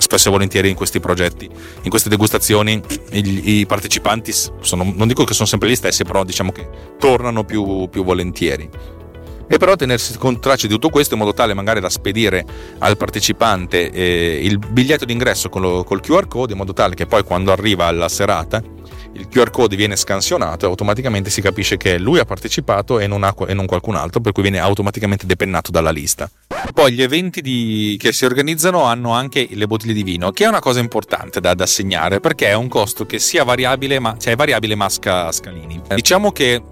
spesso e volentieri in questi progetti, in queste degustazioni, i, i partecipanti sono, non dico che sono sempre gli stessi, però diciamo che tornano più, più volentieri. E però tenersi con traccia di tutto questo in modo tale magari da spedire al partecipante eh, il biglietto d'ingresso con lo, col QR code in modo tale che poi quando arriva alla serata il QR code viene scansionato e automaticamente si capisce che lui ha partecipato e non, ha, e non qualcun altro, per cui viene automaticamente depennato dalla lista. Poi gli eventi di, che si organizzano hanno anche le bottiglie di vino, che è una cosa importante da, da segnare perché è un costo che sia variabile, ma cioè è variabile masca scalini. Diciamo che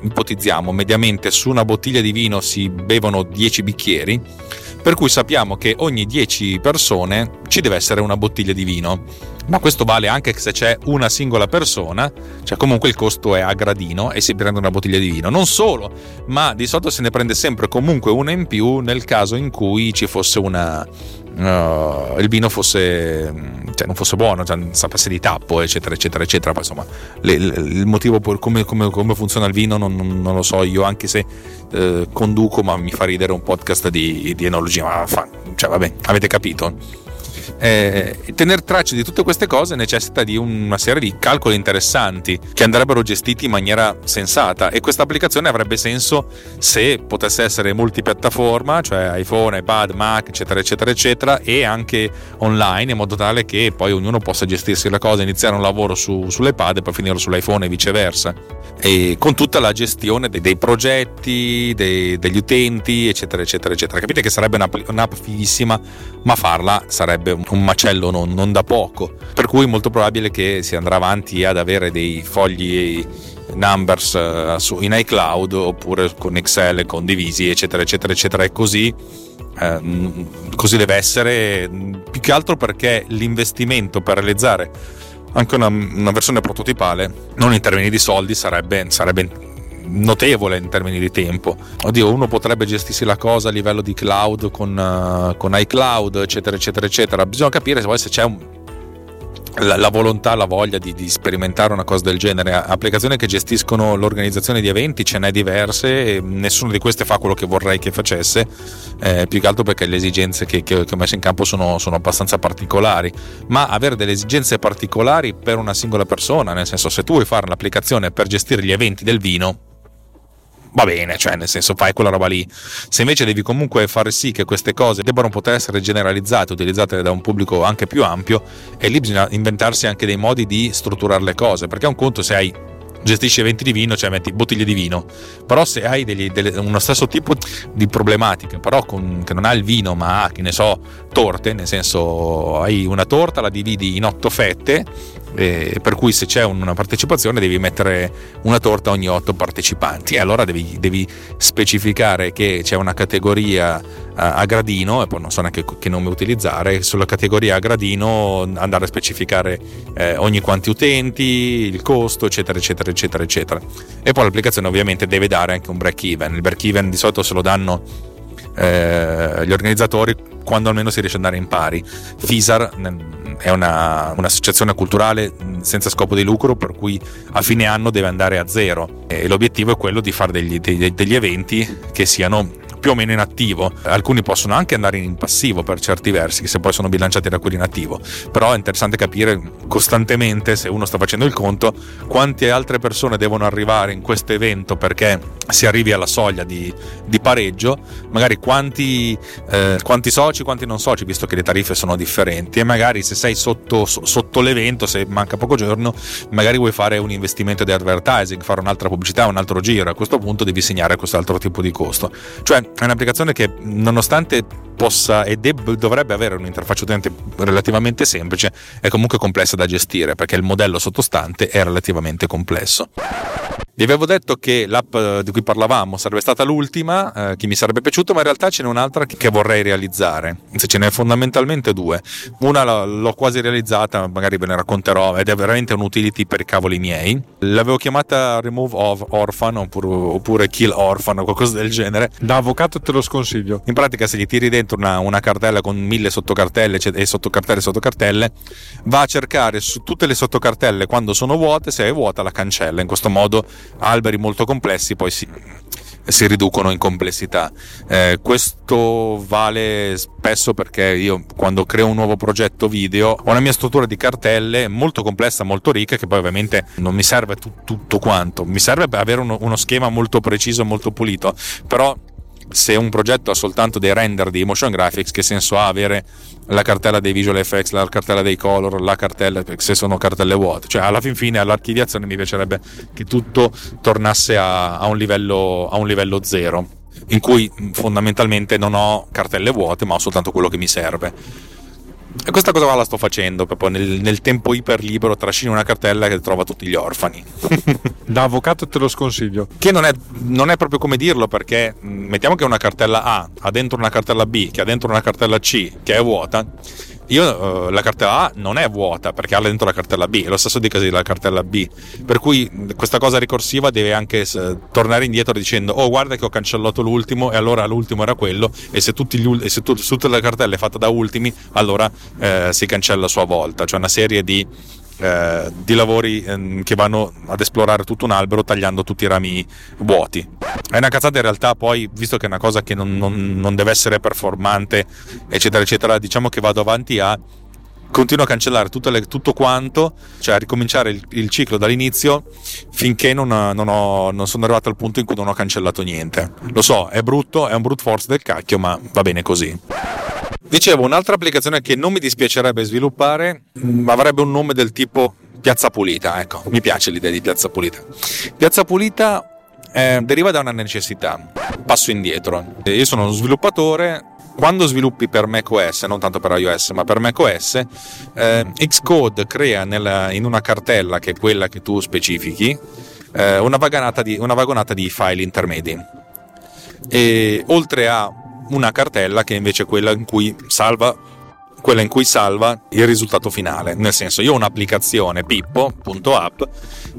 ipotizziamo mediamente su una bottiglia di vino si bevono 10 bicchieri, per cui sappiamo che ogni 10 persone ci deve essere una bottiglia di vino ma questo vale anche se c'è una singola persona, cioè comunque il costo è a gradino e si prende una bottiglia di vino. Non solo, ma di solito se ne prende sempre comunque una in più nel caso in cui ci fosse una, Uh, il vino fosse, cioè non fosse buono, cioè sapesse di tappo, eccetera, eccetera, eccetera. Poi insomma, le, le, il motivo per come, come, come, funziona il vino non, non, lo so io, anche se uh, conduco, ma mi fa ridere un podcast di, di enologia. Ma fa, cioè, vabbè, avete capito. Eh, tenere traccia di tutte queste cose necessita di una serie di calcoli interessanti che andrebbero gestiti in maniera sensata e questa applicazione avrebbe senso se potesse essere multipiattaforma, cioè iPhone, iPad, Mac, eccetera, eccetera, eccetera, e anche online in modo tale che poi ognuno possa gestirsi la cosa, iniziare un lavoro su, sull'iPad e poi finirlo sull'iPhone e viceversa. E con tutta la gestione dei, dei progetti, dei, degli utenti, eccetera, eccetera, eccetera. Capite che sarebbe un'app, un'app fighissima, ma farla sarebbe un macello non, non da poco. Per cui molto probabile che si andrà avanti ad avere dei fogli numbers uh, in iCloud oppure con Excel condivisi eccetera eccetera eccetera e così uh, così deve essere più che altro perché l'investimento per realizzare anche una, una versione prototipale non in termini di soldi sarebbe, sarebbe notevole in termini di tempo. Oddio, uno potrebbe gestirsi la cosa a livello di cloud con, uh, con iCloud, eccetera, eccetera, eccetera. Bisogna capire poi se c'è un, la, la, volontà, la voglia di, di, sperimentare una cosa del genere. Applicazioni che gestiscono l'organizzazione di eventi ce n'è diverse e nessuna di queste fa quello che vorrei che facesse, eh, più che altro perché le esigenze che, che, che ho messo in campo sono, sono, abbastanza particolari. Ma avere delle esigenze particolari per una singola persona, nel senso se tu vuoi fare un'applicazione per gestire gli eventi del vino, va bene, cioè nel senso fai quella roba lì. Se invece devi comunque fare sì che queste cose debbano poter essere generalizzate, utilizzate da un pubblico anche più ampio, e lì bisogna inventarsi anche dei modi di strutturare le cose, perché è un conto se hai gestisci eventi di vino, cioè metti bottiglie di vino, però se hai degli, delle, uno stesso tipo di problematiche, però con, che non ha il vino ma ha, che ne so, torte, nel senso hai una torta, la dividi in otto fette eh, per cui se c'è una partecipazione devi mettere una torta ogni otto partecipanti. E allora devi, devi specificare che c'è una categoria a gradino e poi non so neanche che nome utilizzare sulla categoria a gradino andare a specificare eh, ogni quanti utenti il costo eccetera eccetera eccetera eccetera. E poi l'applicazione ovviamente deve dare anche un break even. Il break even di solito se lo danno eh, gli organizzatori quando almeno si riesce ad andare in pari. FISAR è una, un'associazione culturale senza scopo di lucro per cui a fine anno deve andare a zero e l'obiettivo è quello di fare degli, degli, degli eventi che siano più o meno in attivo. Alcuni possono anche andare in passivo per certi versi, se poi sono bilanciati da quelli in attivo. Però è interessante capire costantemente, se uno sta facendo il conto, quante altre persone devono arrivare in questo evento perché si arrivi alla soglia di, di pareggio, magari quanti, eh, quanti, soci, quanti non soci, visto che le tariffe sono differenti. E magari se sei sotto, sotto l'evento, se manca poco giorno, magari vuoi fare un investimento di advertising, fare un'altra pubblicità, un altro giro. A questo punto devi segnare questo altro tipo di costo. Cioè, è un'applicazione che nonostante possa e deb- dovrebbe avere un'interfaccia utente relativamente semplice, è comunque complessa da gestire perché il modello sottostante è relativamente complesso. Vi avevo detto che l'app eh, di cui parlavamo sarebbe stata l'ultima, eh, che mi sarebbe piaciuta, ma in realtà ce n'è un'altra che vorrei realizzare. Se ce n'è fondamentalmente due. Una l'ho quasi realizzata, magari ve ne racconterò, ed è veramente un utility per i cavoli miei. L'avevo chiamata Remove of Orphan oppure, oppure Kill Orphan o qualcosa del genere. Da avvocato te lo sconsiglio. In pratica, se gli tiri dentro una, una cartella con mille sottocartelle e sottocartelle e sottocartelle, va a cercare su tutte le sottocartelle quando sono vuote, se è vuota la cancella. In questo modo alberi molto complessi poi si, si riducono in complessità. Eh, questo vale spesso perché io quando creo un nuovo progetto video ho una mia struttura di cartelle molto complessa, molto ricca, che poi ovviamente non mi serve tu, tutto quanto, mi serve avere uno, uno schema molto preciso, molto pulito, però se un progetto ha soltanto dei render di motion graphics, che senso ha avere la cartella dei visual effects, la cartella dei color, la cartella, se sono cartelle vuote. Cioè, alla fin fine, all'archiviazione mi piacerebbe che tutto tornasse a, a, un, livello, a un livello zero, in cui fondamentalmente non ho cartelle vuote, ma ho soltanto quello che mi serve e questa cosa qua la sto facendo proprio nel, nel tempo iper libero, trascino una cartella che trova tutti gli orfani. da avvocato te lo sconsiglio. Che non è, non è, proprio come dirlo perché mettiamo che una cartella A ha dentro una cartella B, che ha dentro una cartella C, che è vuota io, uh, la cartella A non è vuota perché ha dentro la cartella B, lo stesso dicasi della cartella B. Per cui questa cosa ricorsiva deve anche tornare indietro dicendo: Oh, guarda che ho cancellato l'ultimo, e allora l'ultimo era quello. E se, gli, e se tutte le cartelle è fatta da ultimi, allora uh, si cancella a sua volta. Cioè una serie di eh, di lavori eh, che vanno ad esplorare tutto un albero tagliando tutti i rami vuoti. È una cazzata in realtà poi, visto che è una cosa che non, non, non deve essere performante, eccetera, eccetera, diciamo che vado avanti a continuo a cancellare le, tutto quanto, cioè a ricominciare il, il ciclo dall'inizio finché non, non, ho, non, sono arrivato al punto in cui non ho cancellato niente. Lo so, è brutto, è un brute force del cacchio, ma va bene così. Dicevo, un'altra applicazione che non mi dispiacerebbe sviluppare avrebbe un nome del tipo Piazza Pulita. Ecco, mi piace l'idea di Piazza Pulita. Piazza Pulita eh, deriva da una necessità. Passo indietro. Io sono uno sviluppatore quando sviluppi per macOS, non tanto per iOS, ma per macOS, eh, Xcode crea nella, in una cartella che è quella che tu specifichi eh, una, di, una vagonata di file intermedi. E oltre a una cartella che è invece quella in cui salva quella in cui salva il risultato finale. Nel senso, io ho un'applicazione pippo.app,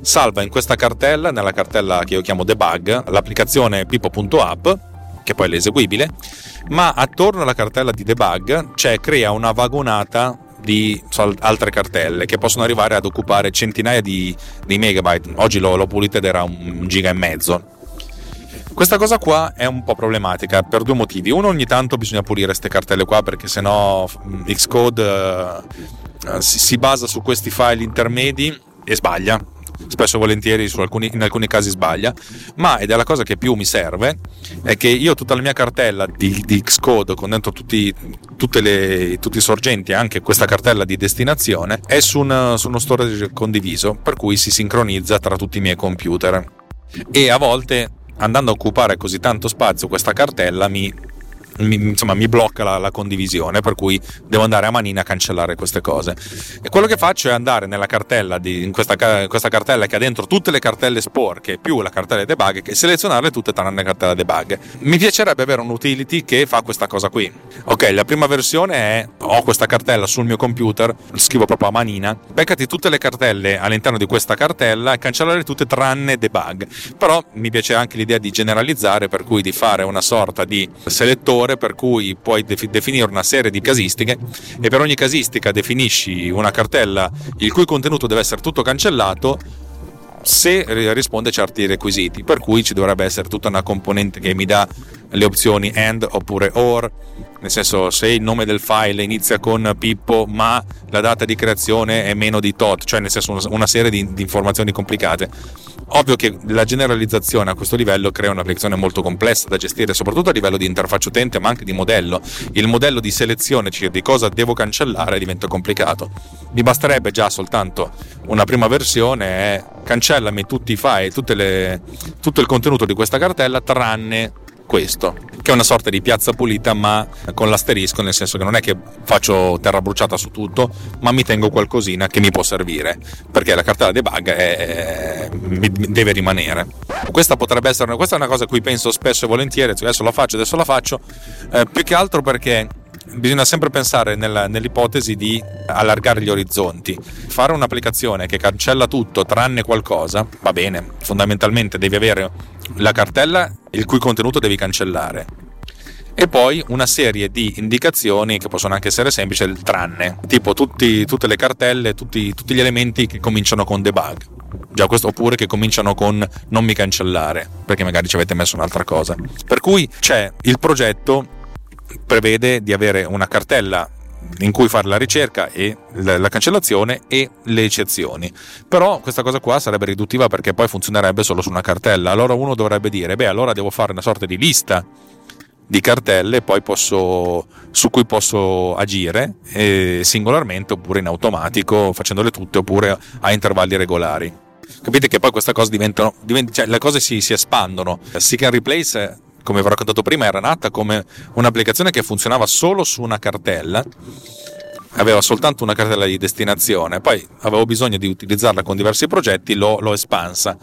salva in questa cartella, nella cartella che io chiamo debug, l'applicazione pippo.app, che poi è l'eseguibile, ma attorno alla cartella di debug c'è, crea una vagonata di altre cartelle che possono arrivare ad occupare centinaia di, di megabyte. Oggi l'ho, l'ho pulita ed era un giga e mezzo. Questa cosa qua è un po' problematica per due motivi. Uno, ogni tanto bisogna pulire queste cartelle qua perché sennò Xcode uh, si, si basa su questi file intermedi e sbaglia spesso e volentieri alcuni, in alcuni casi sbaglia, ma ed è la cosa che più mi serve, è che io tutta la mia cartella di, di Xcode con dentro tutti, le, tutti i sorgenti, anche questa cartella di destinazione, è su, una, su uno storage condiviso, per cui si sincronizza tra tutti i miei computer. E a volte andando a occupare così tanto spazio questa cartella mi mi, insomma, mi blocca la, la, condivisione, per cui devo andare a manina a cancellare queste cose. E quello che faccio è andare nella cartella, di, in questa, questa cartella che ha dentro tutte le cartelle sporche più la cartella debug e selezionarle tutte tranne la cartella debug. Mi piacerebbe avere un utility che fa questa cosa qui. Ok, la prima versione è ho questa cartella sul mio computer, scrivo proprio a manina, beccati tutte le cartelle all'interno di questa cartella e cancellare tutte tranne debug. Però mi piace anche l'idea di generalizzare, per cui di fare una sorta di selettore valore per cui puoi definire una serie di casistiche e per ogni casistica definisci una cartella il cui contenuto deve essere tutto cancellato se risponde a certi requisiti, per cui ci dovrebbe essere tutta una componente che mi dà le opzioni AND oppure OR, nel senso se il nome del file inizia con Pippo ma la data di creazione è meno di tot, cioè nel senso una serie di, di informazioni complicate. Ovvio che la generalizzazione a questo livello crea un'applicazione molto complessa da gestire, soprattutto a livello di interfaccia utente, ma anche di modello. Il modello di selezione cioè di cosa devo cancellare diventa complicato. Mi basterebbe già soltanto una prima versione cancellami tutti i file, le, tutto il contenuto di questa cartella tranne questo, che è una sorta di piazza pulita ma con l'asterisco, nel senso che non è che faccio terra bruciata su tutto, ma mi tengo qualcosina che mi può servire, perché la cartella debug è, deve rimanere. Questa potrebbe essere questa è una cosa a cui penso spesso e volentieri, adesso la faccio, adesso la faccio, eh, più che altro perché bisogna sempre pensare nella, nell'ipotesi di allargare gli orizzonti. Fare un'applicazione che cancella tutto tranne qualcosa va bene, fondamentalmente devi avere la cartella il cui contenuto devi cancellare e poi una serie di indicazioni che possono anche essere semplici, tranne, tipo tutti, tutte le cartelle, tutti, tutti, gli elementi che cominciano con debug. Già questo, oppure che cominciano con non mi cancellare, perché magari ci avete messo un'altra cosa. Per cui c'è il progetto prevede di avere una cartella in cui fare la ricerca e la, cancellazione e le eccezioni. Però questa cosa qua sarebbe riduttiva perché poi funzionerebbe solo su una cartella. Allora uno dovrebbe dire, beh, allora devo fare una sorta di lista di cartelle posso, su cui posso agire eh, singolarmente oppure in automatico, facendole tutte oppure a intervalli regolari. Capite che poi queste cose diventano, divent- cioè le cose si, si espandono. Seek and Replace come vi ho raccontato prima, era nata come un'applicazione che funzionava solo su una cartella, aveva soltanto una cartella di destinazione, poi avevo bisogno di utilizzarla con diversi progetti, l'ho, l'ho espansa.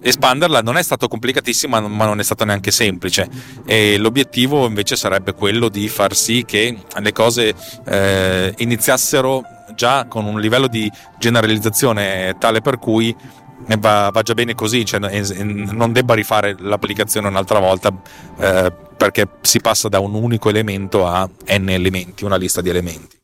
Espanderla non è stato complicatissimo, ma non è stato neanche semplice. E l'obiettivo invece sarebbe quello di far sì che le cose eh, iniziassero già con un livello di generalizzazione tale per cui va, va, già bene così, cioè non debba rifare l'applicazione un'altra volta eh, perché si passa da un unico elemento a n elementi, una lista di elementi.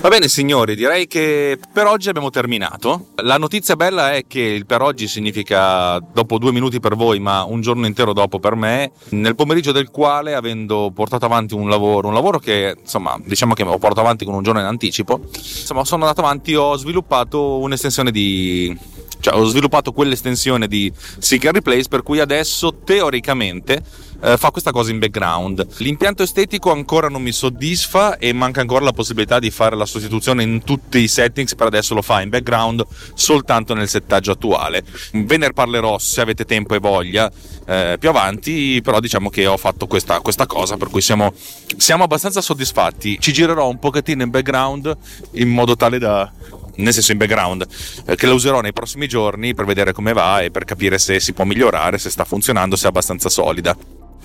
Va bene signori, direi che per oggi abbiamo terminato. La notizia bella è che il per oggi significa dopo due minuti per voi, ma un giorno intero dopo per me, nel pomeriggio del quale, avendo portato avanti un lavoro, un lavoro che insomma diciamo che ho portato avanti con un giorno in anticipo, insomma sono andato avanti, ho sviluppato un'estensione di cioè ho sviluppato quell'estensione di Seek and Replace per cui adesso teoricamente eh, fa questa cosa in background. L'impianto estetico ancora non mi soddisfa e manca ancora la possibilità di fare la sostituzione in tutti i settings, per adesso lo fa in background soltanto nel settaggio attuale. Ve ne parlerò se avete tempo e voglia eh, più avanti, però diciamo che ho fatto questa, questa cosa per cui siamo, siamo abbastanza soddisfatti. Ci girerò un pochettino in background in modo tale da nel senso in background, eh, che la userò nei prossimi giorni per vedere come va e per capire se si può migliorare, se sta funzionando, se è abbastanza solida.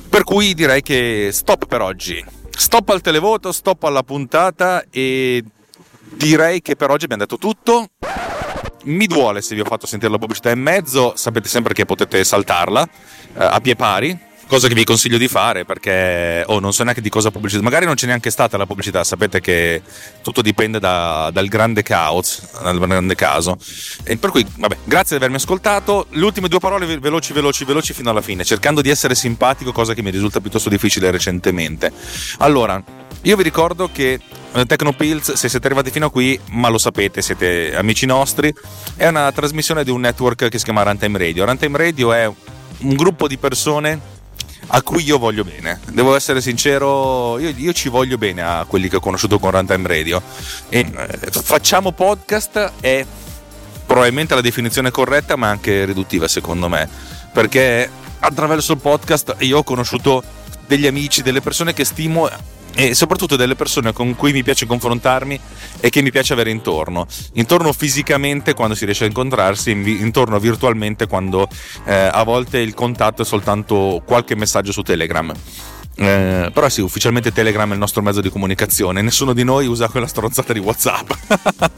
Per cui direi che stop per oggi. Stop al televoto, stop alla puntata e direi che per oggi abbiamo detto tutto. Mi duole se vi ho fatto sentire la pubblicità in mezzo, sapete sempre che potete saltarla eh, a pie pari cosa che vi consiglio di fare perché oh, non so neanche di cosa pubblicità magari non c'è neanche stata la pubblicità sapete che tutto dipende da, dal grande caos dal grande caso. E per cui vabbè grazie di avermi ascoltato. Le ultime due parole veloci veloci veloci fino alla fine cercando di essere simpatico cosa che mi risulta piuttosto difficile recentemente. Allora io vi ricordo che eh, Tecnopills, se siete arrivati fino a qui, ma lo sapete, siete amici nostri, è una trasmissione di un network che si chiama Runtime Radio. Runtime Radio è un gruppo di persone a cui io voglio bene. Devo essere sincero, io, io, ci voglio bene a quelli che ho conosciuto con Runtime Radio. E, eh, facciamo podcast è probabilmente la definizione corretta, ma anche riduttiva secondo me, perché attraverso il podcast io ho conosciuto degli amici, delle persone che stimo e soprattutto delle persone con cui mi piace confrontarmi e che mi piace avere intorno. Intorno fisicamente quando si riesce a incontrarsi, intorno virtualmente quando eh, a volte il contatto è soltanto qualche messaggio su Telegram. Eh, però sì, ufficialmente Telegram è il nostro mezzo di comunicazione, nessuno di noi usa quella stronzata di WhatsApp.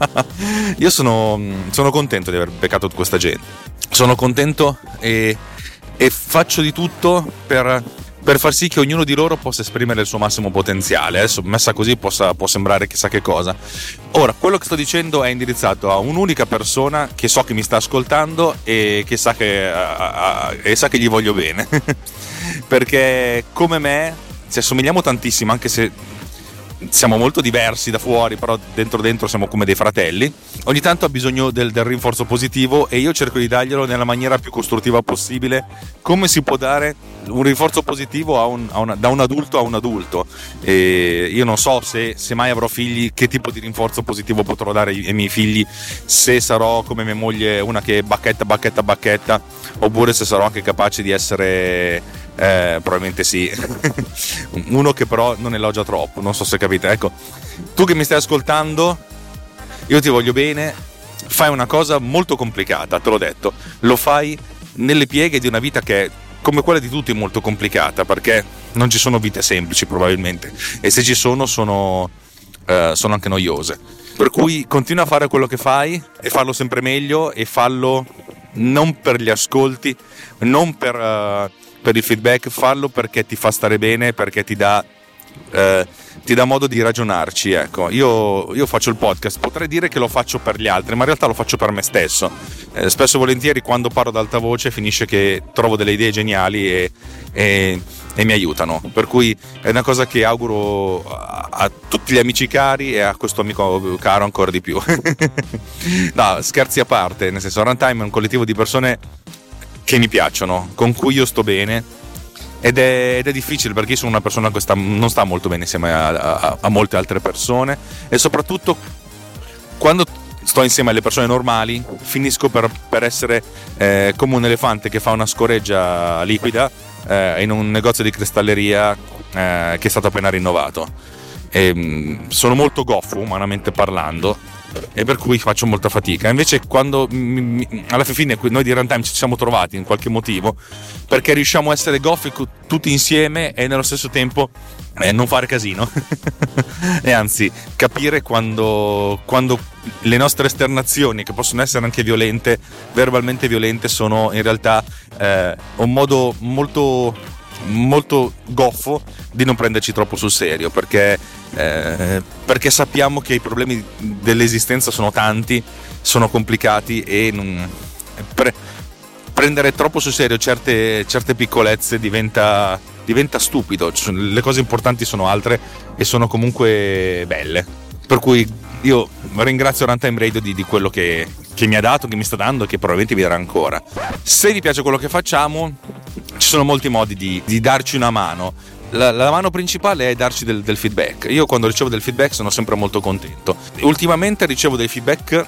Io sono, sono, contento di aver beccato questa gente. Sono contento e, e faccio di tutto per per far sì che ognuno di loro possa esprimere il suo massimo potenziale. Adesso messa così possa, può sembrare chissà che cosa. Ora, quello che sto dicendo è indirizzato a un'unica persona che so che mi sta ascoltando e che sa che, uh, uh, e sa che gli voglio bene. Perché come me ci assomigliamo tantissimo, anche se siamo molto diversi da fuori, però dentro dentro siamo come dei fratelli. Ogni tanto ha bisogno del, del, rinforzo positivo e io cerco di darglielo nella maniera più costruttiva possibile. Come si può dare un rinforzo positivo a un, a una, da un adulto a un adulto? E io non so se, se, mai avrò figli, che tipo di rinforzo positivo potrò dare ai, ai miei figli, se sarò come mia moglie una che bacchetta, bacchetta, bacchetta, oppure se sarò anche capace di essere eh, probabilmente sì. Uno che però non elogia troppo, non so se capite. Ecco, tu che mi stai ascoltando, io ti voglio bene, fai una cosa molto complicata, te l'ho detto. Lo fai nelle pieghe di una vita che come quella di tutti è molto complicata perché non ci sono vite semplici probabilmente e se ci sono sono, eh, sono anche noiose. Per cui continua a fare quello che fai e farlo sempre meglio e fallo non per gli ascolti, non per... Uh, per il feedback, fallo perché ti fa stare bene, perché ti dà, eh, ti dà modo di ragionarci. Ecco. Io, io, faccio il podcast, potrei dire che lo faccio per gli altri, ma in realtà lo faccio per me stesso. Eh, spesso e volentieri quando parlo ad alta voce finisce che trovo delle idee geniali e, e, e mi aiutano. Per cui è una cosa che auguro a, a tutti gli amici cari e a questo amico caro ancora di più. no, scherzi a parte, nel senso, Runtime è un collettivo di persone che mi piacciono, con cui io sto bene. Ed è, ed è difficile perché io sono una persona che sta, non sta molto bene insieme a, a, a molte altre persone e soprattutto quando sto insieme alle persone normali finisco per, per essere eh, come un elefante che fa una scoreggia liquida eh, in un negozio di cristalleria eh, che è stato appena rinnovato. E, mm, sono molto goffo umanamente parlando e per cui faccio molta fatica. Invece, quando alla fine noi di Runtime ci siamo trovati in qualche motivo perché riusciamo a essere goffi tutti insieme e nello stesso tempo eh, non fare casino e anzi capire quando, quando le nostre esternazioni, che possono essere anche violente, verbalmente violente, sono in realtà eh, un modo molto molto goffo di non prenderci troppo sul serio perché eh, perché sappiamo che i problemi dell'esistenza sono tanti, sono complicati e non, pre, prendere troppo sul serio certe, certe piccolezze diventa, diventa stupido, le cose importanti sono altre e sono comunque belle. Per cui io ringrazio Runtime Radio di, di quello che, che, mi ha dato, che mi sta dando e che probabilmente vi darà ancora. Se vi piace quello che facciamo, ci sono molti modi di, di darci una mano. La, la, mano principale è darci del, del, feedback. Io quando ricevo del feedback sono sempre molto contento. Ultimamente ricevo dei feedback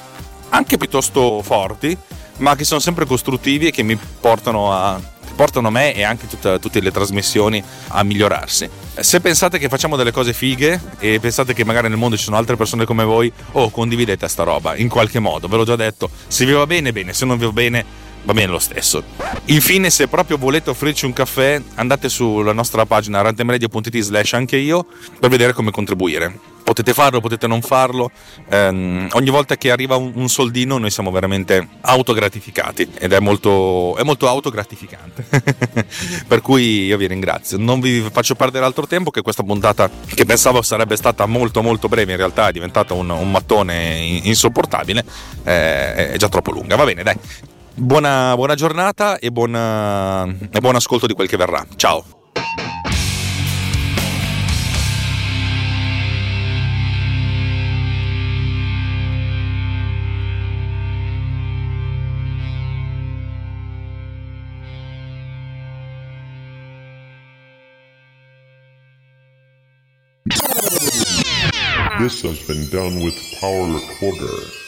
anche piuttosto forti, ma che sono sempre costruttivi e che mi portano a, portano me e anche tutta, tutte le trasmissioni a migliorarsi. Se pensate che facciamo delle cose fighe e pensate che magari nel mondo ci sono altre persone come voi, oh, condividete sta roba in qualche modo, ve l'ho già detto. Se vi va bene, bene, se non vi va bene, va bene lo stesso. Infine, se proprio volete offrirci un caffè, andate sulla nostra pagina rantemradio.it slash anche io per vedere come contribuire. Potete farlo, potete non farlo. Eh, ogni volta che arriva un, un, soldino, noi siamo veramente autogratificati ed è molto, è molto autogratificante. per cui io vi ringrazio. Non vi faccio perdere altro tempo, che questa puntata, che pensavo sarebbe stata molto, molto breve, in realtà è diventata un, un mattone insopportabile. Eh, è già troppo lunga. Va bene, dai. Buona, buona giornata e, buona, e buon ascolto di quel che verrà. Ciao. This has been done with Power Recorder.